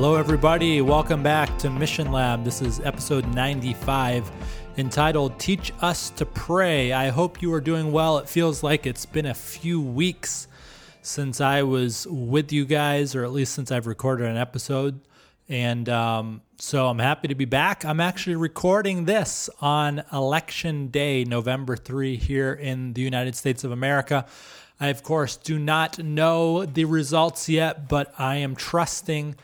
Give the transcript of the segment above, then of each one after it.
Hello, everybody. Welcome back to Mission Lab. This is episode 95 entitled Teach Us to Pray. I hope you are doing well. It feels like it's been a few weeks since I was with you guys, or at least since I've recorded an episode. And um, so I'm happy to be back. I'm actually recording this on Election Day, November 3, here in the United States of America. I, of course, do not know the results yet, but I am trusting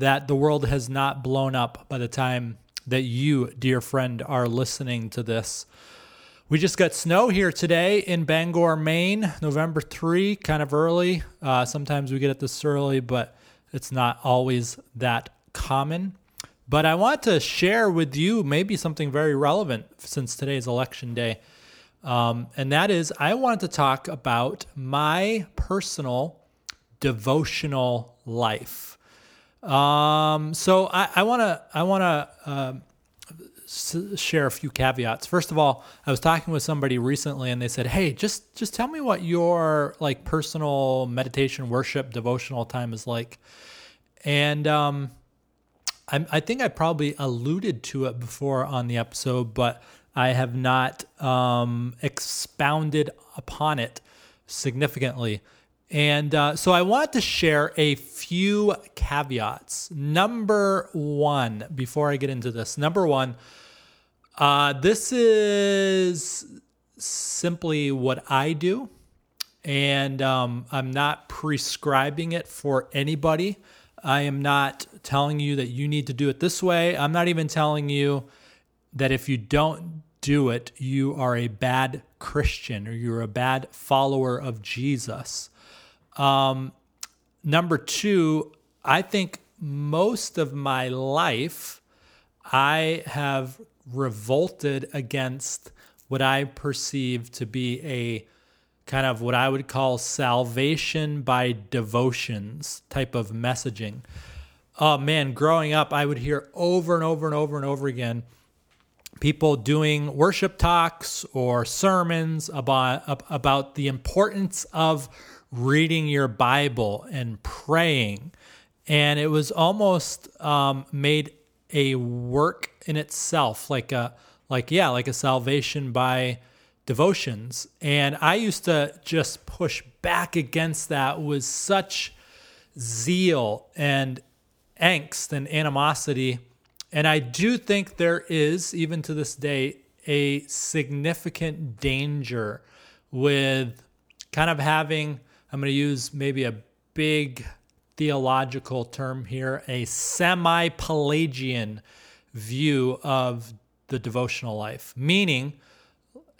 that the world has not blown up by the time that you, dear friend, are listening to this. We just got snow here today in Bangor, Maine, November 3, kind of early. Uh, sometimes we get it this early, but it's not always that common. But I want to share with you maybe something very relevant since today's election day. Um, and that is, I wanted to talk about my personal devotional life. Um, so I want to I want to um, s- share a few caveats. First of all, I was talking with somebody recently, and they said, "Hey, just just tell me what your like personal meditation, worship, devotional time is like." And um, I, I think I probably alluded to it before on the episode, but I have not um, expounded upon it significantly. And uh, so I want to share a few caveats. Number one, before I get into this, number one, uh, this is simply what I do. And um, I'm not prescribing it for anybody. I am not telling you that you need to do it this way. I'm not even telling you that if you don't do it, you are a bad Christian or you're a bad follower of Jesus. Um, number two, I think most of my life, I have revolted against what I perceive to be a kind of what I would call salvation by devotions type of messaging. Oh man, growing up, I would hear over and over and over and over again people doing worship talks or sermons about about the importance of reading your Bible and praying. And it was almost um, made a work in itself, like a like yeah, like a salvation by devotions. And I used to just push back against that with such zeal and angst and animosity. And I do think there is, even to this day, a significant danger with kind of having I'm going to use maybe a big theological term here a semi Pelagian view of the devotional life, meaning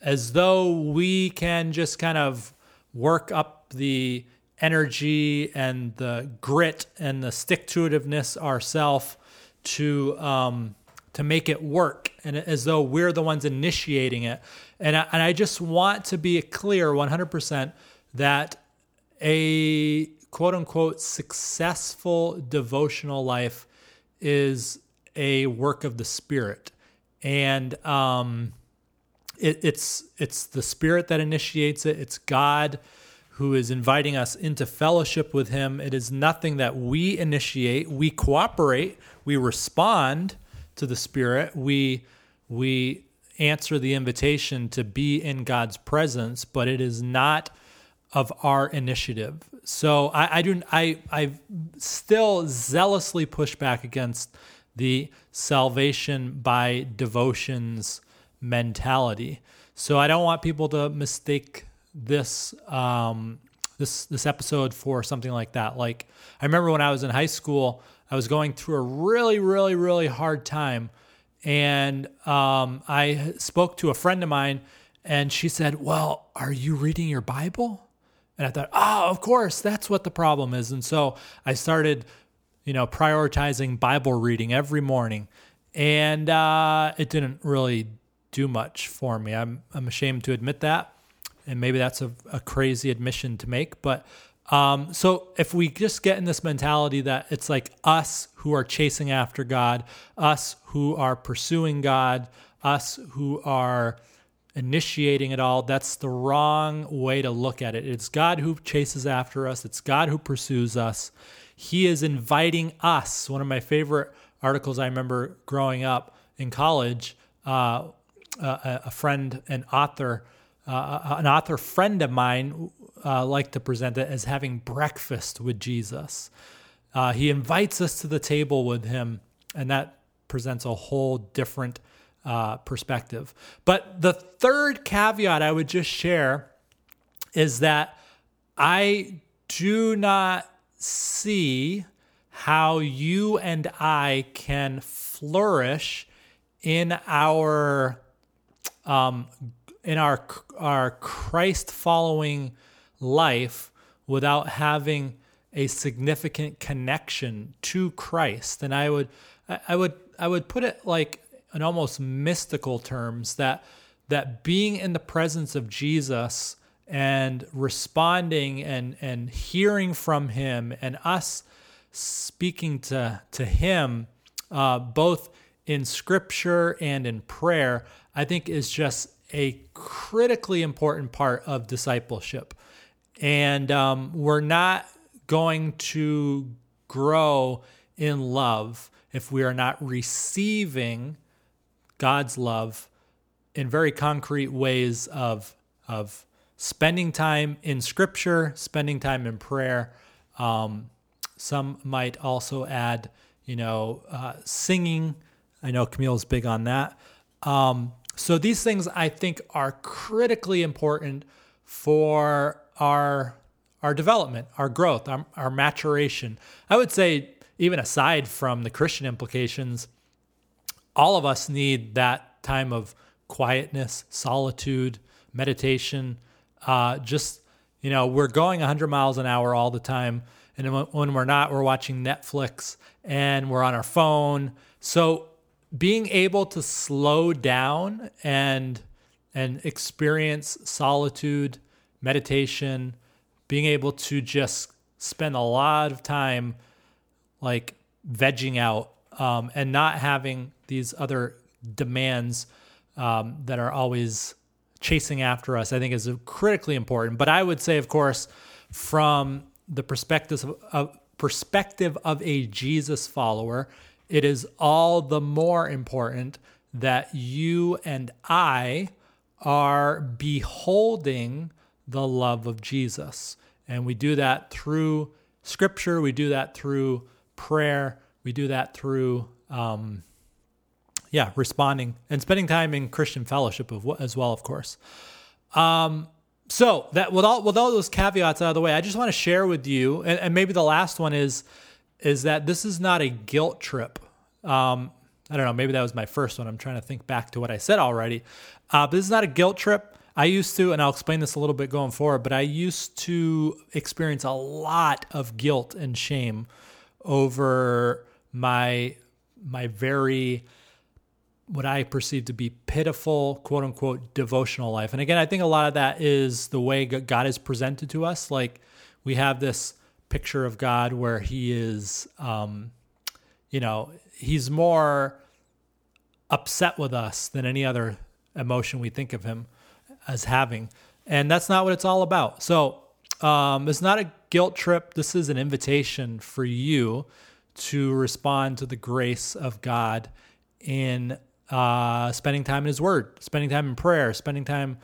as though we can just kind of work up the energy and the grit and the stick to itiveness ourselves to um, to make it work and as though we're the ones initiating it. And I, and I just want to be clear 100% that a quote unquote successful devotional life is a work of the spirit. And um, it, it's it's the spirit that initiates it. It's god who is inviting us into fellowship with him. It is nothing that we initiate. We cooperate. We respond to the spirit. We we answer the invitation to be in god's presence but it is not of our initiative. So I, I do I I still zealously push back against the salvation by devotions mentality. So I don't want people to mistake this um, this this episode for something like that. Like I remember when I was in high school, I was going through a really really really hard time, and um, I spoke to a friend of mine, and she said, "Well, are you reading your Bible?" And I thought, oh, of course, that's what the problem is. And so I started you know, prioritizing Bible reading every morning, and uh, it didn't really do much for me. I'm I'm ashamed to admit that, and maybe that's a, a crazy admission to make, but. Um, so if we just get in this mentality that it's like us who are chasing after God, us who are pursuing God, us who are initiating it all, that's the wrong way to look at it. It's God who chases after us, it's God who pursues us. He is inviting us. One of my favorite articles I remember growing up in college, uh, a, a, friend, an author, uh, an author friend of mine uh, like to present it as having breakfast with Jesus. Uh, he invites us to the table with him, and that presents a whole different uh, perspective. But the third caveat I would just share is that I do not see how you and I can flourish in our um, in our our Christ following life without having a significant connection to Christ. And I would I would I would put it like in almost mystical terms that that being in the presence of Jesus and responding and and hearing from him and us speaking to to him uh, both in scripture and in prayer i think is just a critically important part of discipleship. And um, we're not going to grow in love if we are not receiving God's love in very concrete ways of, of spending time in scripture, spending time in prayer. Um, some might also add, you know, uh, singing. I know Camille's big on that. Um, so these things I think are critically important for our our development, our growth, our, our maturation. I would say, even aside from the Christian implications, all of us need that time of quietness, solitude, meditation. Uh, just, you know, we're going 100 miles an hour all the time. And when we're not, we're watching Netflix and we're on our phone. So being able to slow down and and experience solitude meditation, being able to just spend a lot of time like vegging out um, and not having these other demands um, that are always chasing after us, I think is critically important. But I would say, of course, from the perspective of, perspective of a Jesus follower, it is all the more important that you and I are beholding the love of Jesus. And we do that through scripture, we do that through prayer, we do that through, um, yeah, responding and spending time in Christian fellowship as well, of course. Um, so that with all with all those caveats out of the way, I just want to share with you, and, and maybe the last one is is that this is not a guilt trip. Um, I don't know, maybe that was my first one. I'm trying to think back to what I said already. Uh, but this is not a guilt trip. I used to, and I'll explain this a little bit going forward, but I used to experience a lot of guilt and shame over my my very what I perceive to be pitiful, quote unquote, devotional life. And again, I think a lot of that is the way God is presented to us. Like we have this picture of God where He is, um, you know, He's more upset with us than any other emotion we think of Him as having. And that's not what it's all about. So um, it's not a guilt trip. This is an invitation for you to respond to the grace of God in uh, spending time in His Word, spending time in prayer, spending time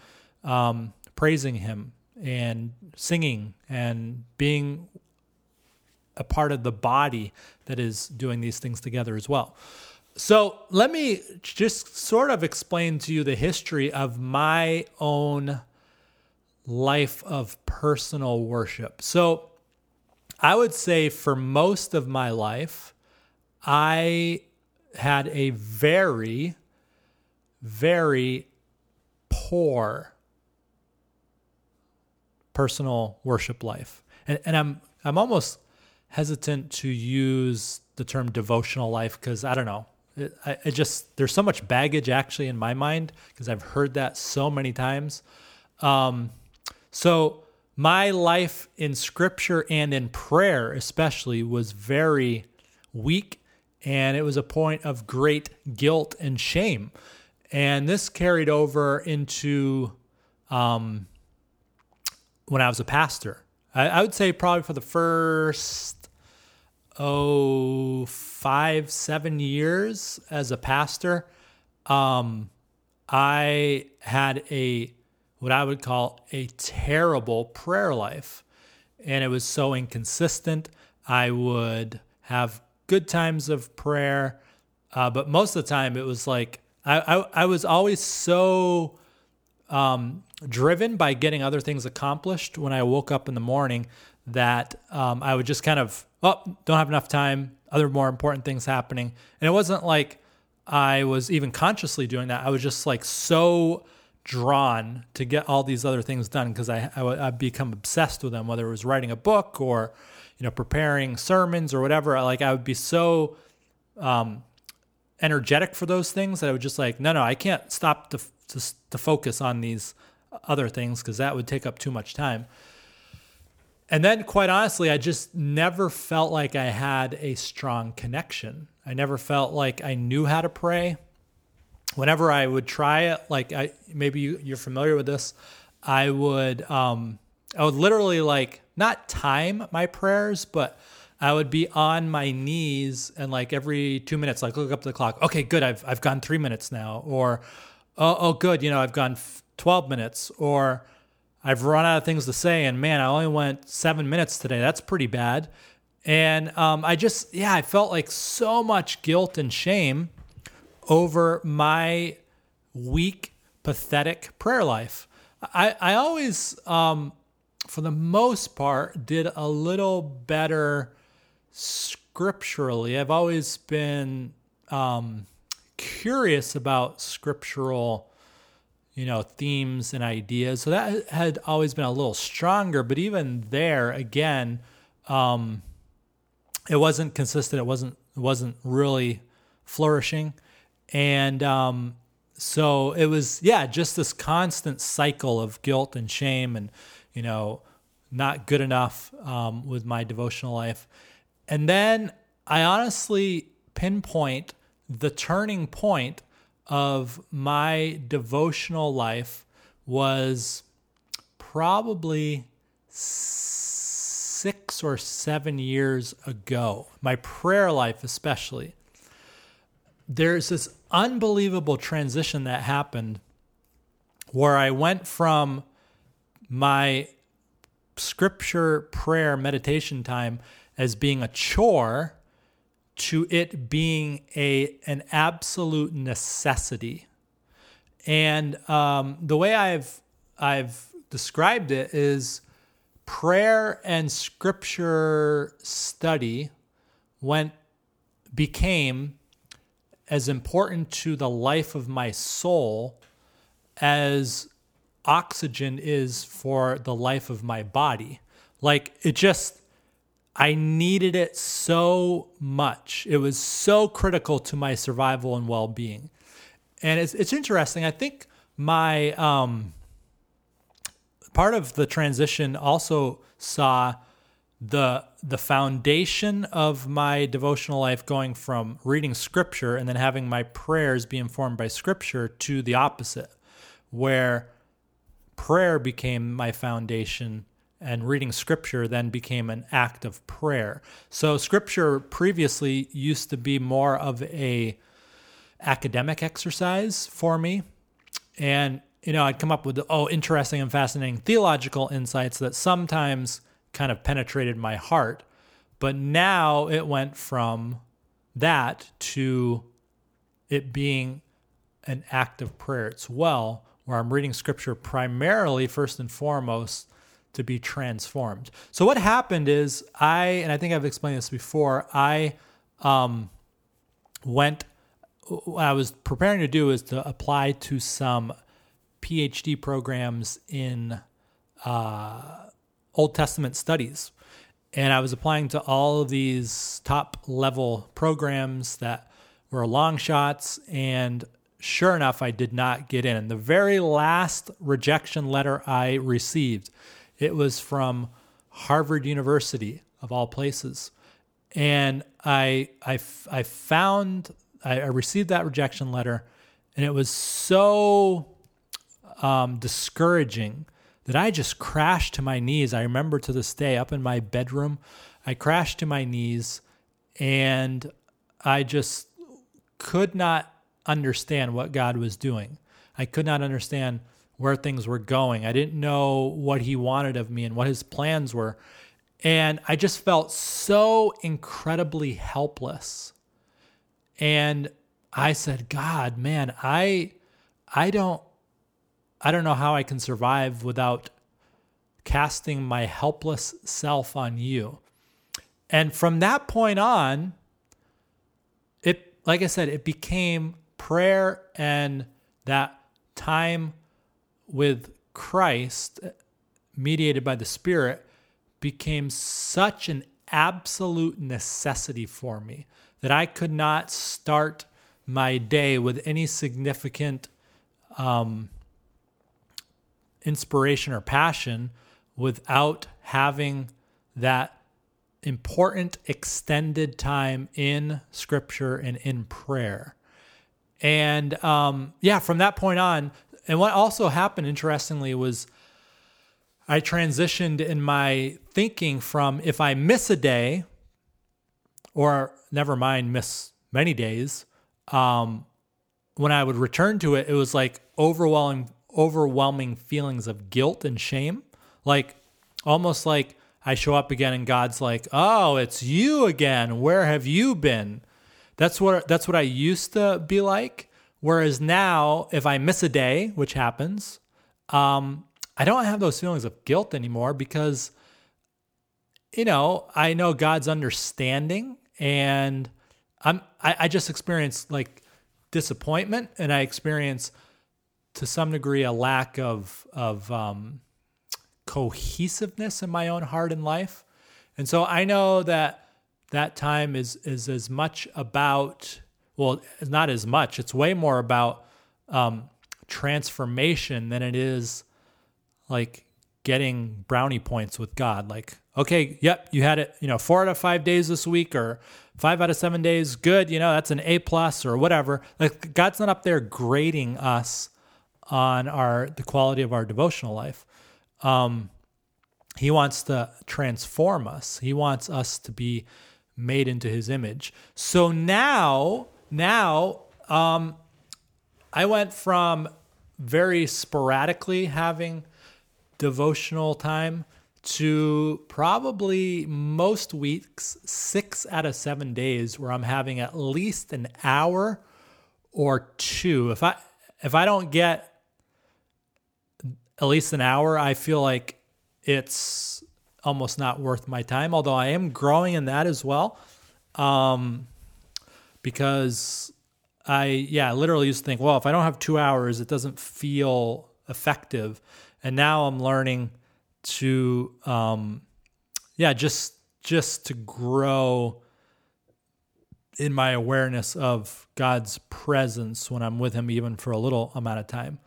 um, praising Him and singing and being a part of the body that is doing these things together as well. So let me just sort of explain to you the history of my own life of personal worship. So I would say for most of my life, I had a very, very poor personal worship life. And, and I'm I'm almost hesitant to use the term devotional life because I don't know. It, I, it just there's so much baggage actually in my mind because I've heard that so many times. Um, so my life in scripture and in prayer especially was very weak and it was a point of great guilt and shame and this carried over into um, when i was a pastor I, I would say probably for the first oh five seven years as a pastor um, i had a what I would call a terrible prayer life. And it was so inconsistent. I would have good times of prayer, uh, but most of the time it was like I, I, I was always so um, driven by getting other things accomplished when I woke up in the morning that um, I would just kind of, oh, don't have enough time, other more important things happening. And it wasn't like I was even consciously doing that. I was just like so drawn to get all these other things done because I, I I've become obsessed with them, whether it was writing a book or you know preparing sermons or whatever. Like I would be so um, energetic for those things that I would just like, no, no, I can't stop to to, to focus on these other things because that would take up too much time. And then, quite honestly, I just never felt like I had a strong connection. I never felt like I knew how to pray whenever I would try it, like I maybe you, you're familiar with this, I would um I would literally like not time my prayers, but I would be on my knees and like every two minutes, like look up the clock. Okay, good. I've I've gone three minutes now, or oh, oh good. You know, I've gone twelve minutes, or I've run out of things to say, and man, I only went seven minutes today. That's pretty bad. And um, I just, yeah, I felt like so much guilt and shame over my weak, pathetic prayer life. I, I always, um, for the most part, did a little better scripturally. I've always been um, curious about scriptural, you know, themes and ideas. So that had always been a little stronger. But even there, again, um, it wasn't consistent. It wasn't. It wasn't really flourishing. And um, so it was, yeah, just this constant cycle of guilt and shame and, you know, not good enough um, with my devotional life. And then I honestly pinpoint the turning point of my devotional life was probably six or seven years ago, my prayer life especially there's this unbelievable transition that happened where I went from my scripture prayer meditation time as being a chore to it being a an absolute necessity. And um, the way I've I've described it is prayer and scripture study went became as important to the life of my soul as oxygen is for the life of my body. Like it just, I needed it so much. It was so critical to my survival and well being. And it's, it's interesting. I think my, um, part of the transition also saw the the foundation of my devotional life going from reading scripture and then having my prayers be informed by scripture to the opposite where prayer became my foundation and reading scripture then became an act of prayer. So scripture previously used to be more of a academic exercise for me. And you know i'd come up with oh interesting and fascinating theological insights that sometimes kind of penetrated my heart. But now it went from that to it being an act of prayer. As well, where I'm reading scripture primarily, first and foremost, to be transformed. So what happened is I, and I think I've explained this before, I um, went, what I was preparing to do is to apply to some PhD programs in uh, Old Testament studies. and I was applying to all of these top level programs that were long shots. And sure enough, I did not get in. And the very last rejection letter I received, it was from Harvard University, of all places. And I, I, I found, I, I received that rejection letter, and it was so um, discouraging that I just crashed to my knees. I remember to this day up in my bedroom, I crashed to my knees and I just could not understand what God was doing. I could not understand where things were going. I didn't know what He wanted of me and what His plans were. And I just felt so incredibly helpless. And I said, God, man, I I don't I don't know how I can survive without casting my helpless self on you. And from that point on, it, like I said, it became prayer and that time with Christ, mediated by the Spirit, became such an absolute necessity for me that I could not start my day with any significant um, inspiration or passion without having that important extended time in scripture and in prayer. And um, yeah, from that point on, and what also happened interestingly was I transitioned in my thinking from if I miss a day, or never mind, miss many days, um, when I would return to it, it was like overwhelming, overwhelming feelings of guilt and shame. Like almost like I show up again and God's like, "Oh, it's you again. Where have you been?" That's what that's what I used to be like. Whereas now, if I miss a day, which happens, um, I don't have those feelings of guilt anymore because, you know, I know God's understanding, and I'm I, I just experience like disappointment, and I experience to some degree a lack of of um, cohesiveness in my own heart and life. And so I know that that time is is as much about well, not as much. It's way more about um, transformation than it is like getting brownie points with God. Like, okay, yep, you had it. You know, four out of five days this week, or five out of seven days, good. You know, that's an A plus or whatever. Like, God's not up there grading us on our the quality of our devotional life. Um, he wants to transform us. He wants us to be made into his image. So now, now, um, I went from very sporadically having devotional time to probably most weeks, six out of seven days, where I'm having at least an hour or two. If I if I don't get at least an hour, I feel like it's almost not worth my time. Although I am growing in that as well, um, because I yeah literally used to think, well, if I don't have two hours, it doesn't feel effective, and now I'm learning to um, yeah just just to grow in my awareness of God's presence when I'm with Him, even for a little amount of time.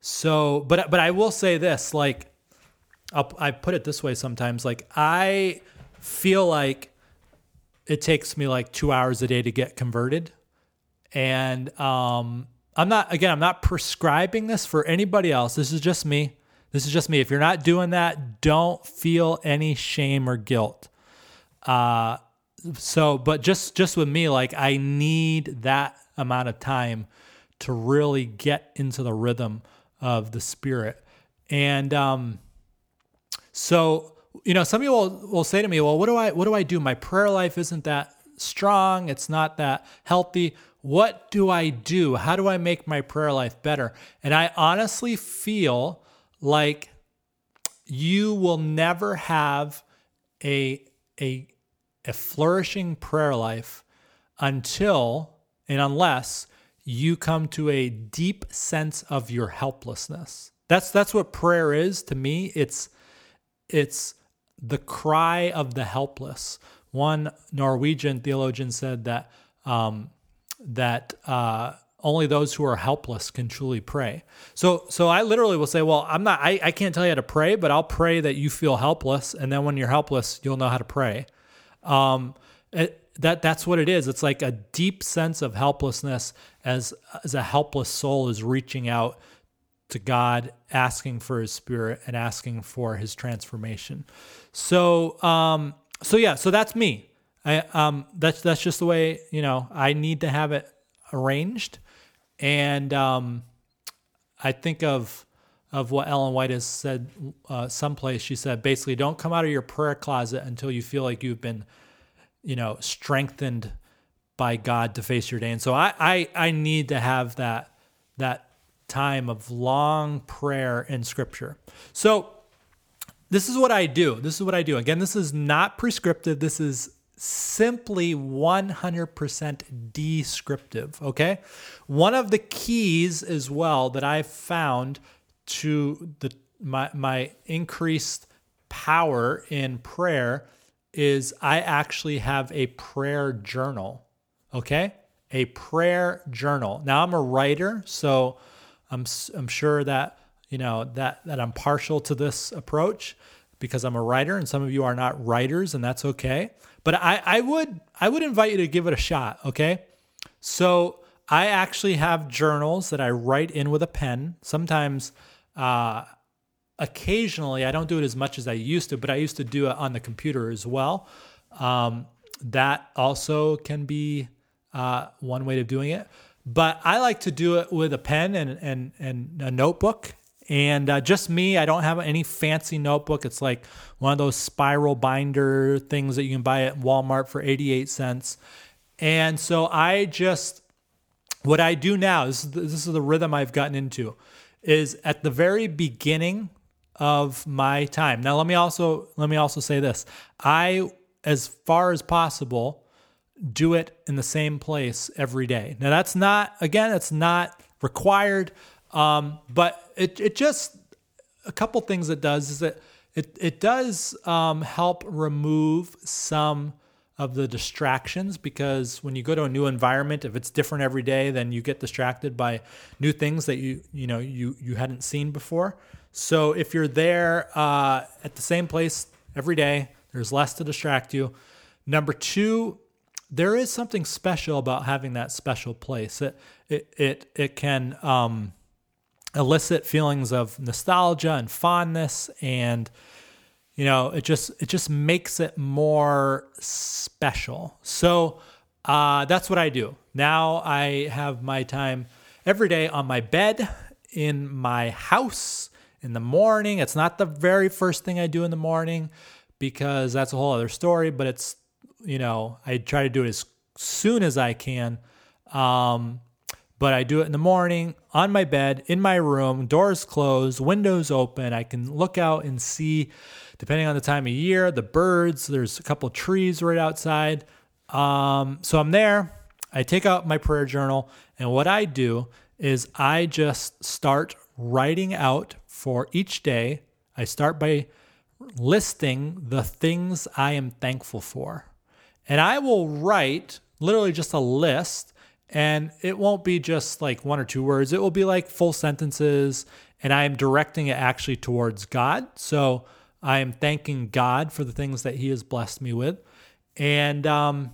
So, but but I will say this, like I'll, I put it this way sometimes, like I feel like it takes me like two hours a day to get converted, and um, I'm not again, I'm not prescribing this for anybody else. This is just me. This is just me. If you're not doing that, don't feel any shame or guilt. Uh, so, but just just with me, like I need that amount of time to really get into the rhythm of the Spirit. And um, so, you know, some people will, will say to me, "Well, what do I what do I do? My prayer life isn't that strong. It's not that healthy. What do I do? How do I make my prayer life better?" And I honestly feel like you will never have a a a flourishing prayer life until and unless you come to a deep sense of your helplessness. That's that's what prayer is to me. It's it's the cry of the helpless. One Norwegian theologian said that um, that uh, only those who are helpless can truly pray. So so I literally will say, well, I'm not I, I can't tell you how to pray, but I'll pray that you feel helpless, and then when you're helpless, you'll know how to pray. Um, it, that that's what it is. It's like a deep sense of helplessness as as a helpless soul is reaching out to God, asking for His Spirit and asking for His transformation. So, um, so yeah, so that's me. I um, that's that's just the way you know I need to have it arranged, and um, I think of of what Ellen White has said uh, someplace. She said basically, don't come out of your prayer closet until you feel like you've been, you know, strengthened by God to face your day. And so I I, I need to have that that time of long prayer in Scripture. So this is what I do. This is what I do. Again, this is not prescriptive. This is simply 100% descriptive. Okay. One of the keys as well that I've found to the my my increased power in prayer is I actually have a prayer journal. Okay? A prayer journal. Now I'm a writer, so I'm I'm sure that, you know, that that I'm partial to this approach because I'm a writer and some of you are not writers and that's okay. But I I would I would invite you to give it a shot, okay? So I actually have journals that I write in with a pen. Sometimes uh, occasionally, I don't do it as much as I used to, but I used to do it on the computer as well. Um, that also can be uh, one way of doing it. But I like to do it with a pen and and and a notebook. And uh, just me, I don't have any fancy notebook. It's like one of those spiral binder things that you can buy at Walmart for 88 cents. And so I just, what I do now, this is, the, this is the rhythm I've gotten into is at the very beginning of my time. Now let me also let me also say this. I as far as possible do it in the same place every day. Now that's not again it's not required um, but it it just a couple things it does is that it it does um, help remove some of the distractions because when you go to a new environment if it's different every day then you get distracted by new things that you you know you you hadn't seen before so if you're there uh, at the same place every day there's less to distract you number two there is something special about having that special place. It it it, it can um, elicit feelings of nostalgia and fondness and you know it just it just makes it more special. So uh, that's what i do. Now i have my time every day on my bed in my house in the morning. It's not the very first thing i do in the morning because that's a whole other story but it's you know i try to do it as soon as i can um, but I do it in the morning on my bed, in my room, doors closed, windows open. I can look out and see depending on the time of year, the birds. There's a couple trees right outside. Um, so I'm there. I take out my prayer journal, and what I do is I just start writing out for each day. I start by listing the things I am thankful for. And I will write literally just a list, and it won't be just like one or two words, it will be like full sentences. And I am directing it actually towards God. So I am thanking God for the things that He has blessed me with. And, um,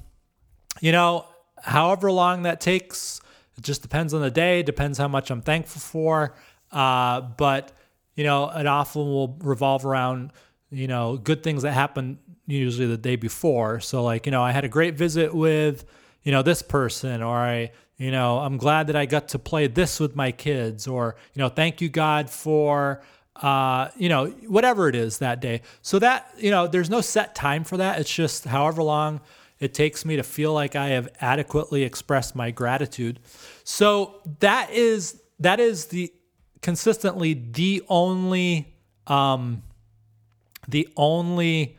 you know, however long that takes, it just depends on the day, depends how much I'm thankful for. Uh, but, you know, it often will revolve around, you know, good things that happen usually the day before. So, like, you know, I had a great visit with, you know, this person, or I, you know, I'm glad that I got to play this with my kids, or, you know, thank you, God, for, uh, you know, whatever it is that day. So that, you know, there's no set time for that. It's just however long it takes me to feel like I have adequately expressed my gratitude. So that is that is the consistently the only um the only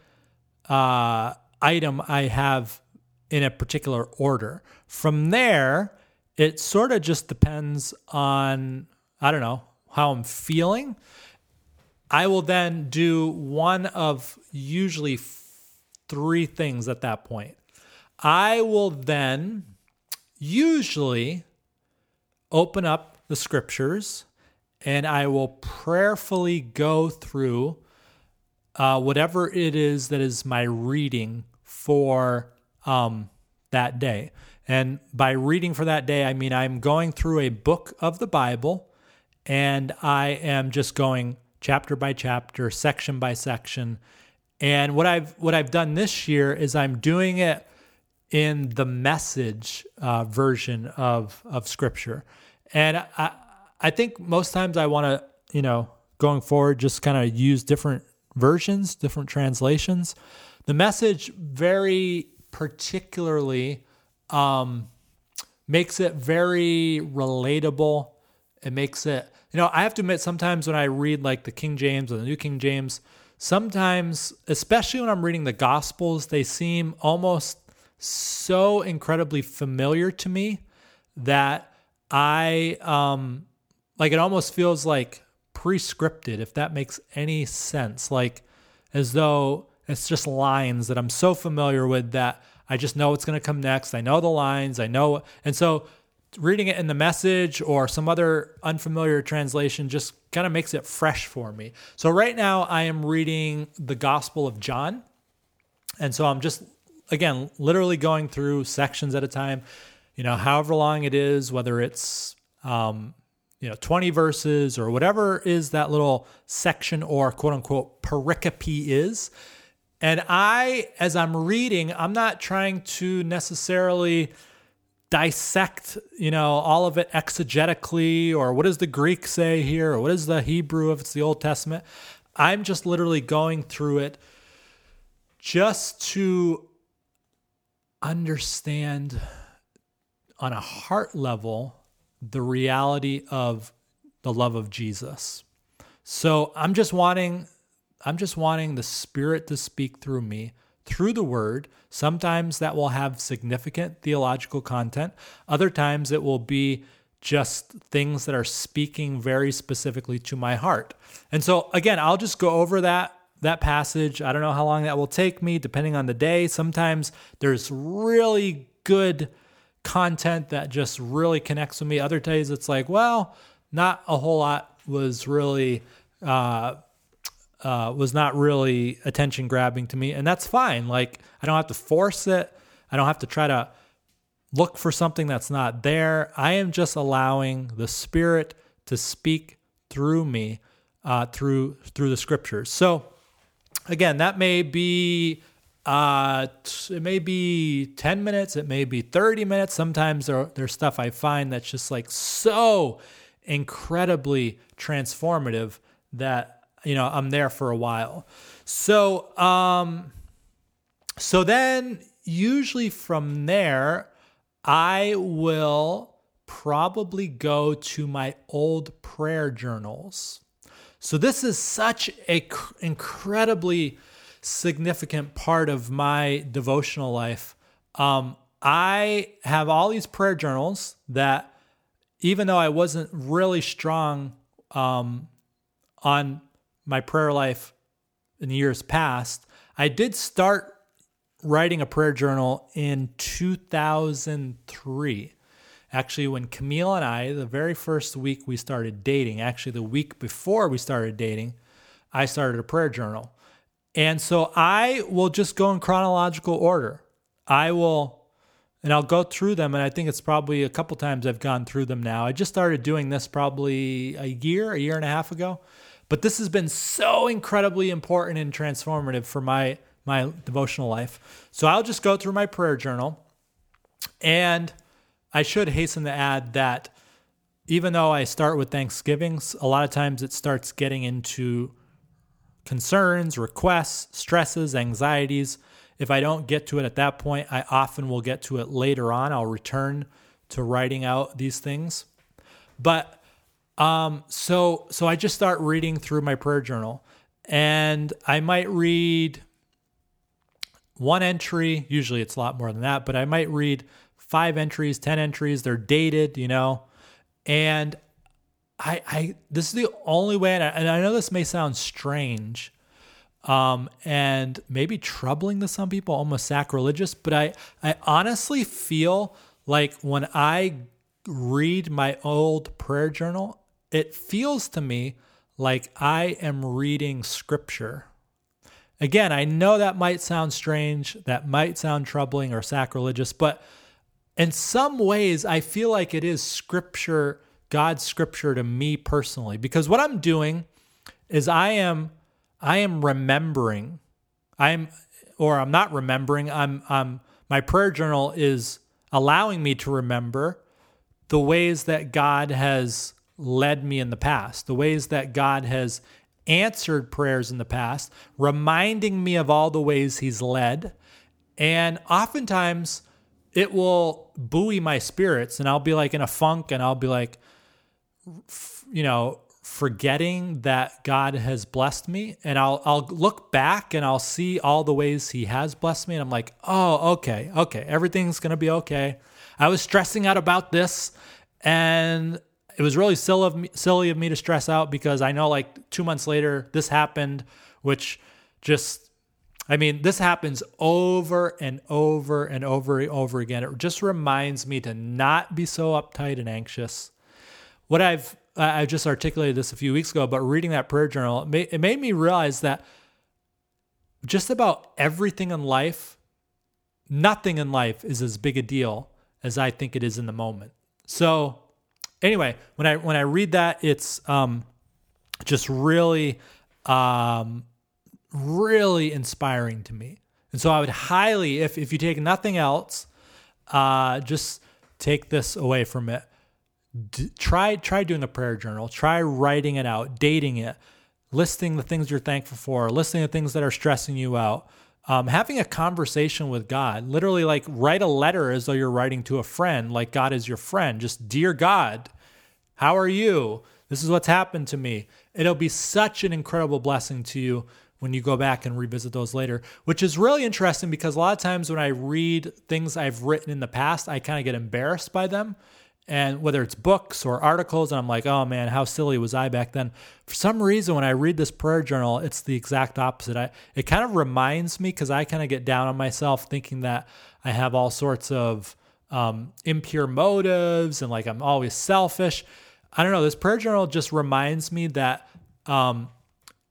uh item I have in a particular order. From there, it sort of just depends on I don't know, how I'm feeling I will then do one of usually three things at that point. I will then usually open up the scriptures and I will prayerfully go through uh, whatever it is that is my reading for um, that day. And by reading for that day, I mean I'm going through a book of the Bible and I am just going chapter by chapter, section by section. And what I've what I've done this year is I'm doing it in the message uh, version of of Scripture, and I I think most times I want to you know going forward just kind of use different versions, different translations. The message very particularly um, makes it very relatable. It makes it you know, I have to admit, sometimes when I read like the King James or the New King James, sometimes, especially when I'm reading the Gospels, they seem almost so incredibly familiar to me that I, um, like, it almost feels like pre-scripted, if that makes any sense. Like, as though it's just lines that I'm so familiar with that I just know what's going to come next. I know the lines. I know, and so reading it in the message or some other unfamiliar translation just kind of makes it fresh for me. So right now I am reading the Gospel of John. And so I'm just again literally going through sections at a time, you know, however long it is, whether it's um, you know 20 verses or whatever is that little section or quote unquote pericope is. And I as I'm reading, I'm not trying to necessarily dissect, you know, all of it exegetically, or what does the Greek say here, or what is the Hebrew if it's the Old Testament. I'm just literally going through it just to understand on a heart level the reality of the love of Jesus. So I'm just wanting I'm just wanting the spirit to speak through me through the word. Sometimes that will have significant theological content, other times it will be just things that are speaking very specifically to my heart. And so again, I'll just go over that that passage. I don't know how long that will take me depending on the day. Sometimes there's really good content that just really connects with me. Other days it's like, well, not a whole lot was really uh, uh, was not really attention grabbing to me, and that's fine. Like I don't have to force it. I don't have to try to look for something that's not there. I am just allowing the Spirit to speak through me uh, through through the Scriptures. So again, that may be uh, it may be 10 minutes, it may be 30 minutes. Sometimes there, there's stuff I find that's just like so incredibly transformative that you know, I'm there for a while. So, um, so then usually from there, I will probably go to my old prayer journals. So this is such a cr- incredibly significant part of my devotional life. Um, I have all these prayer journals that, even though I wasn't really strong um, on my prayer life in years past, I did start writing a prayer journal in 2003. Actually, when Camille and I, the very first week we started dating, actually, the week before we started dating, I started a prayer journal. And so I will just go in chronological order. I will, and I'll go through them. And I think it's probably a couple times I've gone through them now. I just started doing this probably a year, a year and a half ago. But this has been so incredibly important and transformative for my my devotional life. So I'll just go through my prayer journal and I should hasten to add that even though I start with Thanksgivings, a lot of times it starts getting into concerns, requests, stresses, anxieties. If I don't get to it at that point, I often will get to it later on. I'll return to writing out these things. But um, so so I just start reading through my prayer journal, and I might read one entry. Usually it's a lot more than that, but I might read five entries, ten entries. They're dated, you know, and I, I this is the only way, and I, and I know this may sound strange, um, and maybe troubling to some people, almost sacrilegious, but I, I honestly feel like when I read my old prayer journal, it feels to me like I am reading scripture. Again, I know that might sound strange, that might sound troubling or sacrilegious, but in some ways, I feel like it is scripture, God's scripture to me personally, because what I'm doing is I am I am remembering. I'm or I'm not remembering. I'm I'm my prayer journal is allowing me to remember the ways that God has led me in the past, the ways that God has answered prayers in the past, reminding me of all the ways he's led. And oftentimes it will buoy my spirits and I'll be like in a funk and I'll be like, you know, forgetting that God has blessed me. And I'll, I'll look back and I'll see all the ways he has blessed me. And I'm like, oh, okay, okay, everything's going to be okay. I was stressing out about this and it was really silly of, me, silly of me to stress out because I know like two months later this happened, which just I mean, this happens over and over and over and over again. It just reminds me to not be so uptight and anxious. What I've I just articulated this a few weeks ago, but reading that prayer journal, it made, it made me realize that just about everything in life, nothing in life is as big a deal as I think it is in the moment. So anyway, when I when I read that, it's um, just really um, really inspiring to me. And so I would highly, if if you take nothing else, uh, just take this away from it. D- try try doing a prayer journal. Try writing it out, dating it, listing the things you're thankful for, listing the things that are stressing you out. Um, having a conversation with God, literally like write a letter as though you're writing to a friend, like God is your friend. Just, dear God, how are you? This is what's happened to me. It'll be such an incredible blessing to you when you go back and revisit those later, which is really interesting because a lot of times when I read things I've written in the past, I kind of get embarrassed by them. And whether it's books or articles, and I'm like, oh man, how silly was I back then? For some reason, when I read this prayer journal, it's the exact opposite. I it kind of reminds me because I kind of get down on myself, thinking that I have all sorts of um, impure motives and like I'm always selfish. I don't know. This prayer journal just reminds me that um,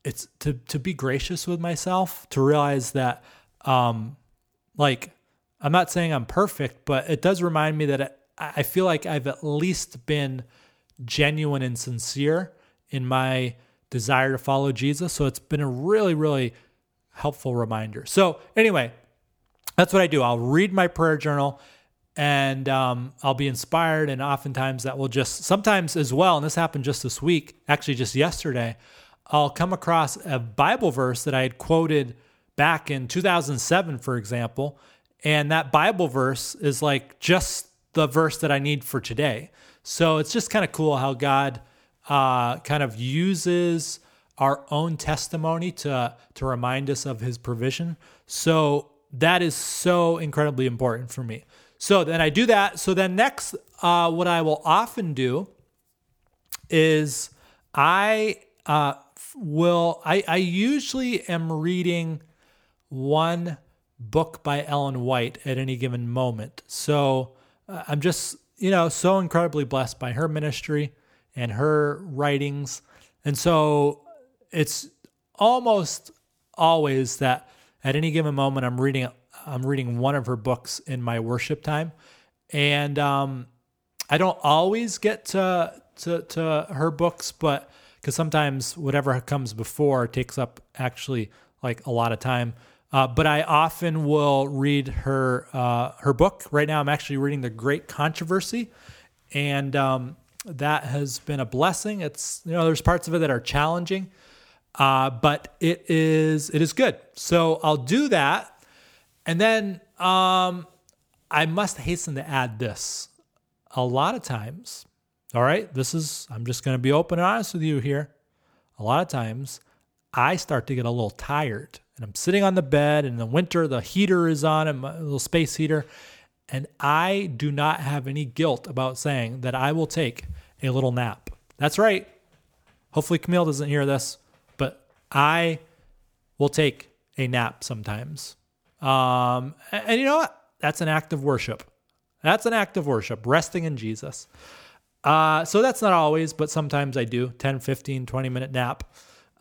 it's to to be gracious with myself, to realize that, um, like, I'm not saying I'm perfect, but it does remind me that it, I feel like I've at least been genuine and sincere in my desire to follow Jesus. So it's been a really, really helpful reminder. So, anyway, that's what I do. I'll read my prayer journal and um, I'll be inspired. And oftentimes that will just, sometimes as well, and this happened just this week, actually just yesterday, I'll come across a Bible verse that I had quoted back in 2007, for example. And that Bible verse is like just the verse that I need for today. So it's just kind of cool how God uh, kind of uses our own testimony to to remind us of His provision. So that is so incredibly important for me. So then I do that. So then next, uh, what I will often do is I uh, will I, I usually am reading one book by Ellen White at any given moment. So I'm just, you know, so incredibly blessed by her ministry and her writings. And so it's almost always that at any given moment I'm reading I'm reading one of her books in my worship time. And um, I don't always get to, to, to her books, but because sometimes whatever comes before takes up actually like a lot of time. Uh, but I often will read her uh, her book. Right now, I'm actually reading The Great Controversy, and um, that has been a blessing. It's you know there's parts of it that are challenging, uh, but it is it is good. So I'll do that, and then um, I must hasten to add this. A lot of times, all right, this is I'm just going to be open and honest with you here. A lot of times, I start to get a little tired and I'm sitting on the bed in the winter, the heater is on, and my little space heater. And I do not have any guilt about saying that I will take a little nap, That's right. Hopefully, Camille doesn't hear this, but I will take a nap sometimes. Um, and, you know what? That's an act of worship. That's an act of worship, resting in Jesus. Uh, so that's not always, but sometimes I do 10, 15, 20 minute nap.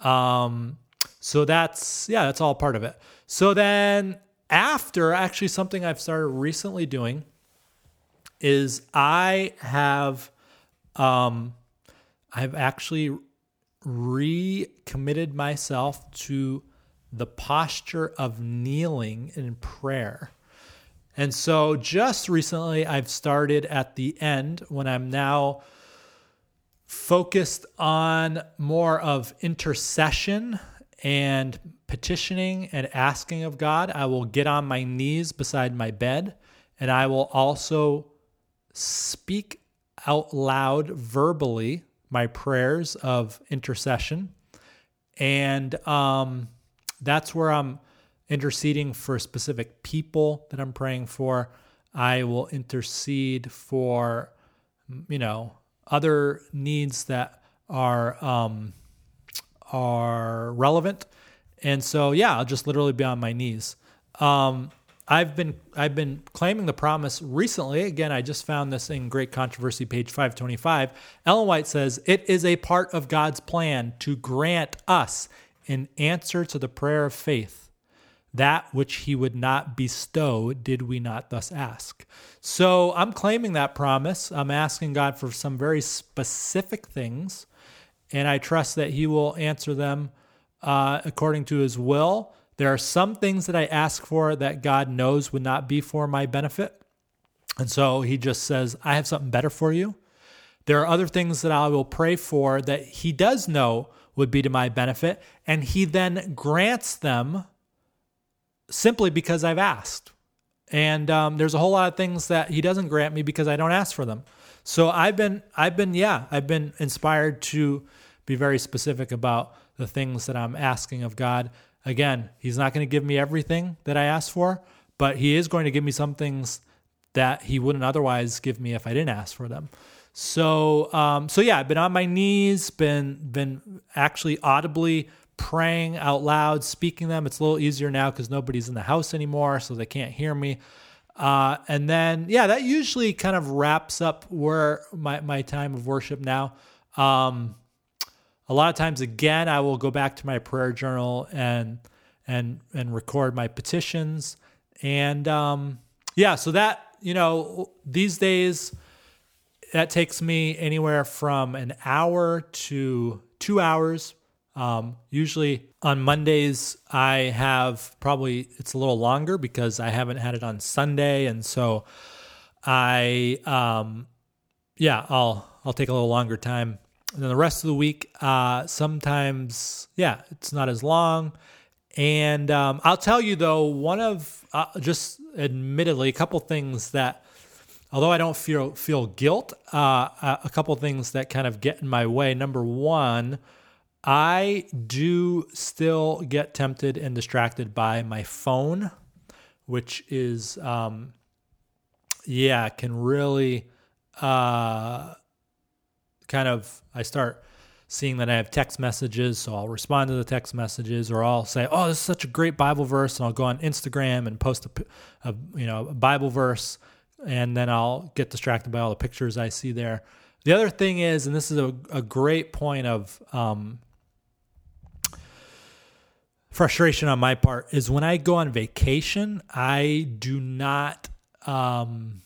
Um, so that's, yeah, that's all part of it. So then after, actually, something I've started recently doing is I have, um, I've actually recommitted myself to the posture of kneeling in prayer. And so just recently, I've started at the end when I'm now focused on more of intercession and petitioning and asking of God. I will get on my knees beside my bed and I will also speak out loud verbally my prayers of intercession. And um, that's where I'm interceding for specific people that I'm praying for. I will intercede for, you know, other needs that are um, are relevant. And so, yeah, I'll just literally be on my knees. Um, I've been I've been claiming the promise recently. Again, I just found this in Great Controversy, page 525. Ellen White says it is a part of God's plan to grant us in answer to the prayer of faith that which he would not bestow did we not thus ask so i'm claiming that promise i'm asking god for some very specific things and i trust that he will answer them uh, according to his will there are some things that i ask for that god knows would not be for my benefit and so he just says i have something better for you there are other things that i will pray for that he does know would be to my benefit. And he then grants them simply because I've asked. And um, there's a whole lot of things that he doesn't grant me because I don't ask for them. So I've been, I've been, yeah, I've been inspired to be very specific about the things that I'm asking of God. Again, He's not going to give me everything that I ask for, but He is going to give me some things that He wouldn't otherwise give me if I didn't ask for them. So um, so yeah, I've been on my knees, been been actually audibly praying out loud, speaking them. It's a little easier now because nobody's in the house anymore, so they can't hear me. Uh, and then yeah, that usually kind of wraps up where my my time of worship now. Um, a lot of times, again, I will go back to my prayer journal and and and record my petitions. And um, yeah, so that you know these days that takes me anywhere from an hour to two hours. Um, usually on Mondays, I have probably it's a little longer because I haven't had it on Sunday, and so I, um, yeah, I'll I'll take a little longer time. And then the rest of the week, uh, sometimes, yeah, it's not as long. And um, I'll tell you though, one of uh, just admittedly a couple things that although I don't feel feel guilt, uh, a couple things that kind of get in my way. Number one, I do still get tempted and distracted by my phone, which is, um, yeah, can really uh, kind of. I start seeing that I have text messages, so I'll respond to the text messages, or I'll say, "Oh, this is such a great Bible verse," and I'll go on Instagram and post a, a you know a Bible verse and then I'll get distracted by all the pictures I see there. The other thing is, and this is a, a great point of um, frustration on my part, is when I go on vacation, I do not. Um,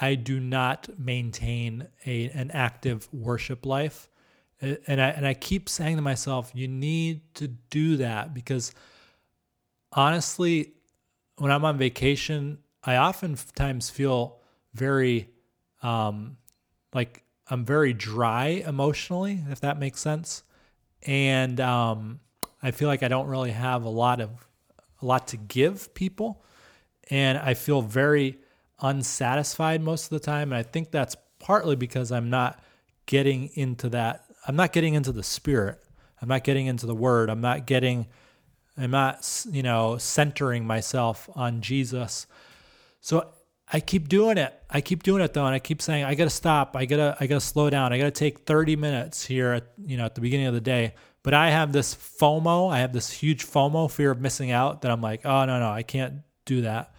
I do not maintain a an active worship life, and I and I keep saying to myself, you need to do that because honestly, when I'm on vacation, I oftentimes feel very um, like I'm very dry emotionally, if that makes sense. And um, I feel like I don't really have a lot of a lot to give people, and I feel very unsatisfied most of the time. And I think that's partly because I'm not getting into that. I'm not getting into the spirit. I'm not getting into the word. I'm not getting. I'm not, you know, centering myself on Jesus so I keep doing it. I keep doing it though, and I keep saying I gotta stop. I gotta I gotta slow down. I gotta take 30 minutes here at you know at the beginning of the day. But I have this FOMO. I have this huge FOMO, fear of missing out, that I'm like, oh no no, I can't do that.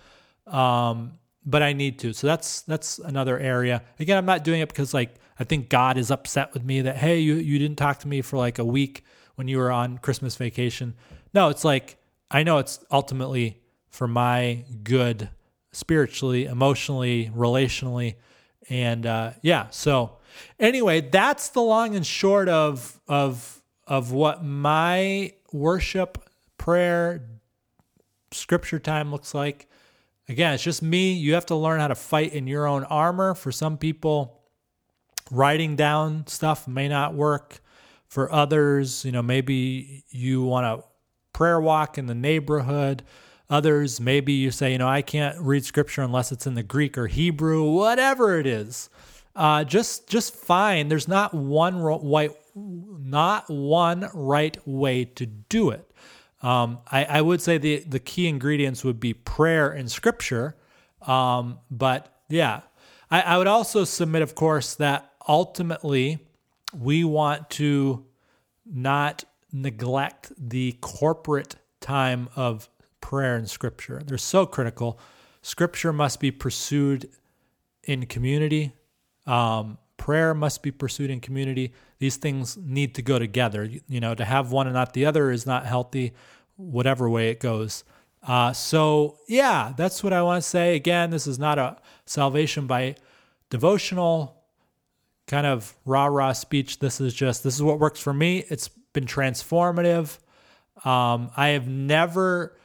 Um, but I need to. So that's that's another area. Again, I'm not doing it because like I think God is upset with me that hey, you you didn't talk to me for like a week when you were on Christmas vacation. No, it's like I know it's ultimately for my good spiritually, emotionally, relationally. And uh, yeah, so anyway, that's the long and short of of of what my worship, prayer, scripture time looks like. Again, it's just me. You have to learn how to fight in your own armor. For some people, writing down stuff may not work. For others, you know, maybe you want to prayer walk in the neighborhood. Others, maybe you say, you know, I can't read scripture unless it's in the Greek or Hebrew, whatever it is. Uh, just, just fine. There's not one right, not one right way to do it. Um, I, I, would say the the key ingredients would be prayer and scripture. Um, but yeah, I, I would also submit, of course, that ultimately we want to not neglect the corporate time of prayer and scripture. They're so critical. Scripture must be pursued in community. Um, prayer must be pursued in community. These things need to go together. You, know, to have one and not the other is not healthy, whatever way it goes. Uh, so, yeah, that's what I want to say. Again, this is not a salvation by devotional kind of rah rah speech. This is just, this is what works for me. It's been transformative. Um, I have never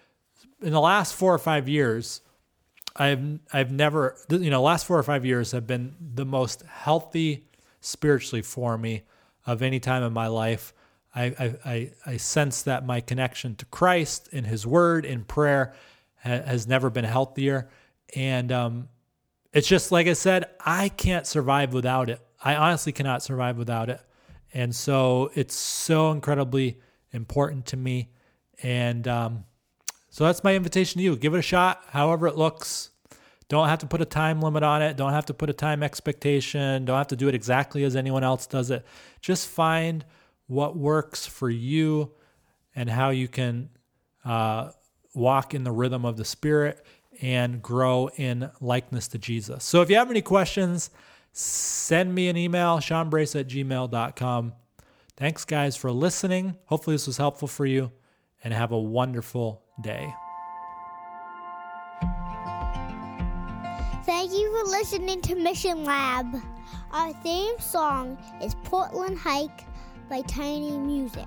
in the last four or five years, I've I've never you know last four or five years have been the most healthy spiritually for me of any time in my life. I I I, sense that my connection to Christ in His Word in prayer ha, has never been healthier, and um, it's just like I said, I can't survive without it. I honestly cannot survive without it, and so it's so incredibly important to me, and um, so that's my invitation to you. Give it a shot, however it looks. Don't have to put a time limit on it. Don't have to put a time expectation. Don't have to do it exactly as anyone else does it. Just find what works for you and how you can uh, walk in the rhythm of the Spirit and grow in likeness to Jesus. So if you have any questions, send me an email, shawnbrace at gmail.com. Thanks, guys, for listening. Hopefully, this was helpful for you, and have a wonderful day. Thank you for listening to Mission Lab. Our theme song is Portland Hike by Tiny Music.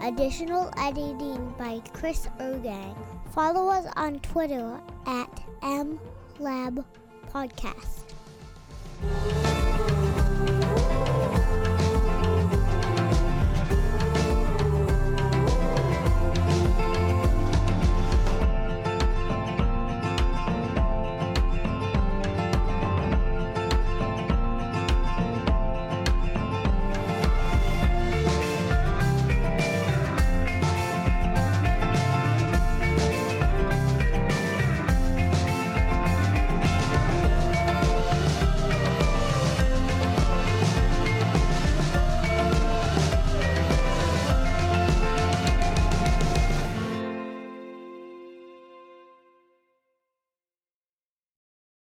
Additional editing by Chris Ergang. Follow us on Twitter at MLab Podcast.